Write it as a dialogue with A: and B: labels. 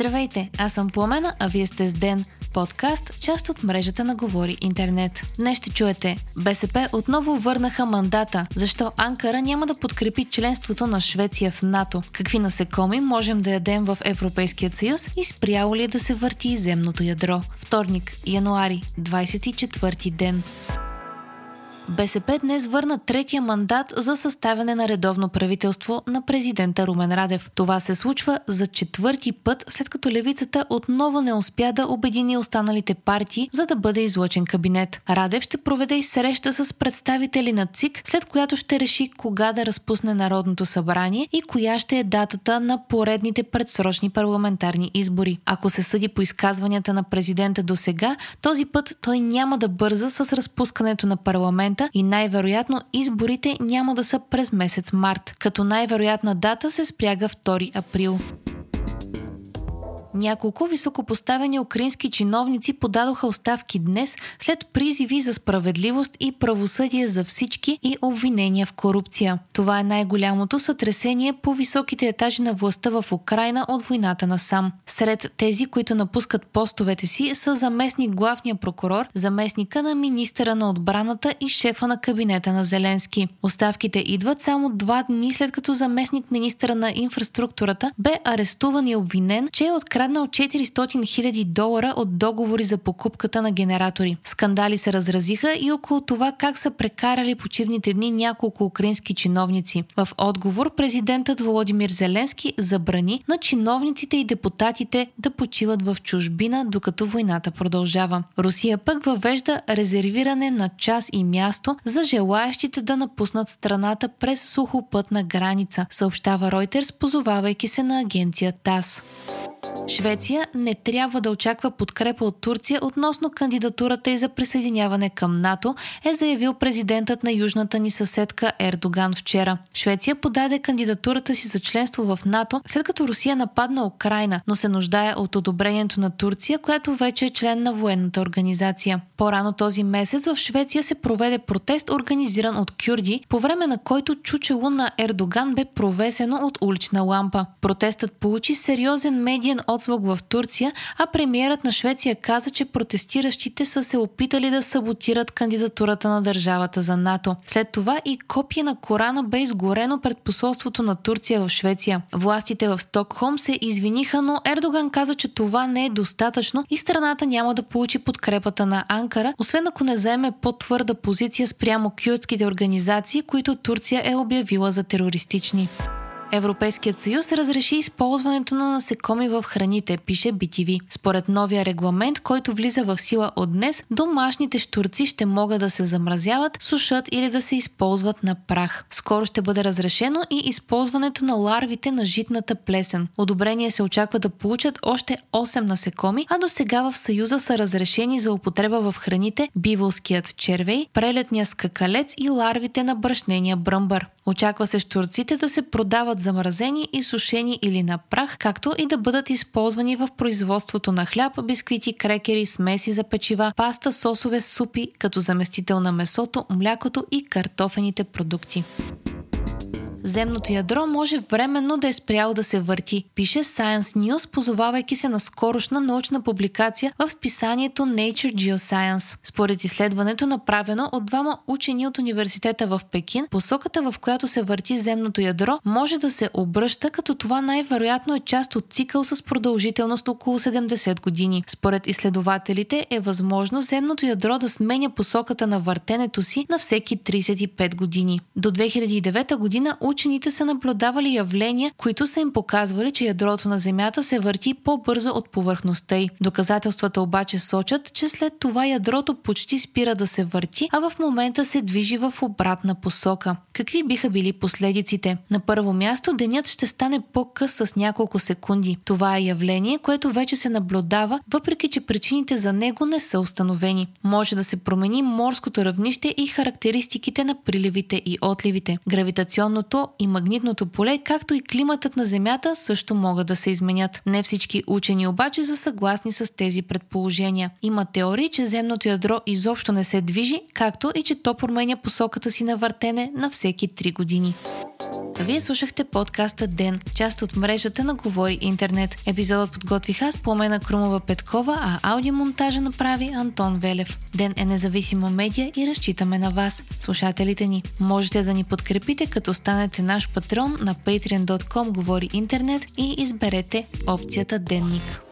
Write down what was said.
A: Здравейте, аз съм Пламена, а вие сте с Ден, подкаст, част от мрежата на Говори Интернет. Днес ще чуете, БСП отново върнаха мандата, защо Анкара няма да подкрепи членството на Швеция в НАТО, какви насекоми можем да ядем в Европейския съюз и спряло ли е да се върти земното ядро. Вторник, януари, 24 ден. БСП днес върна третия мандат за съставяне на редовно правителство на президента Румен Радев. Това се случва за четвърти път, след като левицата отново не успя да обедини останалите партии, за да бъде излъчен кабинет. Радев ще проведе и среща с представители на ЦИК, след която ще реши кога да разпусне Народното събрание и коя ще е датата на поредните предсрочни парламентарни избори. Ако се съди по изказванията на президента до сега, този път той няма да бърза с разпускането на парламента парламента и най-вероятно изборите няма да са през месец март, като най-вероятна дата се спряга 2 април. Няколко високопоставени украински чиновници подадоха оставки днес след призиви за справедливост и правосъдие за всички и обвинения в корупция. Това е най-голямото сътресение по високите етажи на властта в Украина от войната на сам. Сред тези, които напускат постовете си, са заместник главния прокурор, заместника на министъра на отбраната и шефа на кабинета на Зеленски. Оставките идват само два дни след като заместник министъра на инфраструктурата бе арестуван и обвинен, че е откраднал откраднал 400 000 долара от договори за покупката на генератори. Скандали се разразиха и около това как са прекарали почивните дни няколко украински чиновници. В отговор президентът Володимир Зеленски забрани на чиновниците и депутатите да почиват в чужбина, докато войната продължава. Русия пък въвежда резервиране на час и място за желаящите да напуснат страната през сухопътна граница, съобщава Reuters, позовавайки се на агенция ТАС. Швеция не трябва да очаква подкрепа от Турция относно кандидатурата и за присъединяване към НАТО, е заявил президентът на южната ни съседка Ердоган вчера. Швеция подаде кандидатурата си за членство в НАТО, след като Русия нападна Украина, но се нуждае от одобрението на Турция, която вече е член на военната организация. По-рано този месец в Швеция се проведе протест, организиран от кюрди, по време на който чучело на Ердоган бе провесено от улична лампа. Протестът получи сериозен медиен отзвук в Турция, а премиерът на Швеция каза, че протестиращите са се опитали да саботират кандидатурата на държавата за НАТО. След това и копия на Корана бе изгорено пред посолството на Турция в Швеция. Властите в Стокхолм се извиниха, но Ердоган каза, че това не е достатъчно и страната няма да получи подкрепата на Анкара, освен ако не заеме по-твърда позиция спрямо кюртските организации, които Турция е обявила за терористични. Европейският съюз разреши използването на насекоми в храните, пише BTV. Според новия регламент, който влиза в сила от днес, домашните штурци ще могат да се замразяват, сушат или да се използват на прах. Скоро ще бъде разрешено и използването на ларвите на житната плесен. Одобрение се очаква да получат още 8 насекоми, а до сега в Съюза са разрешени за употреба в храните биволският червей, прелетния скакалец и ларвите на брашнения бръмбър. Очаква се штурците да се продават замразени и сушени или на прах, както и да бъдат използвани в производството на хляб, бисквити, крекери, смеси за печива, паста, сосове, супи, като заместител на месото, млякото и картофените продукти земното ядро може временно да е спряло да се върти, пише Science News, позовавайки се на скорошна научна публикация в списанието Nature Geoscience. Според изследването, направено от двама учени от университета в Пекин, посоката в която се върти земното ядро може да се обръща, като това най-вероятно е част от цикъл с продължителност около 70 години. Според изследователите е възможно земното ядро да сменя посоката на въртенето си на всеки 35 години. До 2009 година учените са наблюдавали явления, които са им показвали, че ядрото на Земята се върти по-бързо от повърхността й. Доказателствата обаче сочат, че след това ядрото почти спира да се върти, а в момента се движи в обратна посока. Какви биха били последиците? На първо място, денят ще стане по-къс с няколко секунди. Това е явление, което вече се наблюдава, въпреки че причините за него не са установени. Може да се промени морското равнище и характеристиките на приливите и отливите. Гравитационното и магнитното поле, както и климатът на Земята също могат да се изменят. Не всички учени обаче са съгласни с тези предположения. Има теории, че земното ядро изобщо не се движи, както и че то променя посоката си на въртене на всеки 3 години. Вие слушахте подкаста Ден, част от мрежата на Говори Интернет. Епизодът подготвих аз, Пламена Крумова Петкова, а аудиомонтажа направи Антон Велев. Ден е независима медия и разчитаме на вас, слушателите ни. Можете да ни подкрепите, като станете наш патрон на patreon.com Говори Интернет и изберете опцията Денник.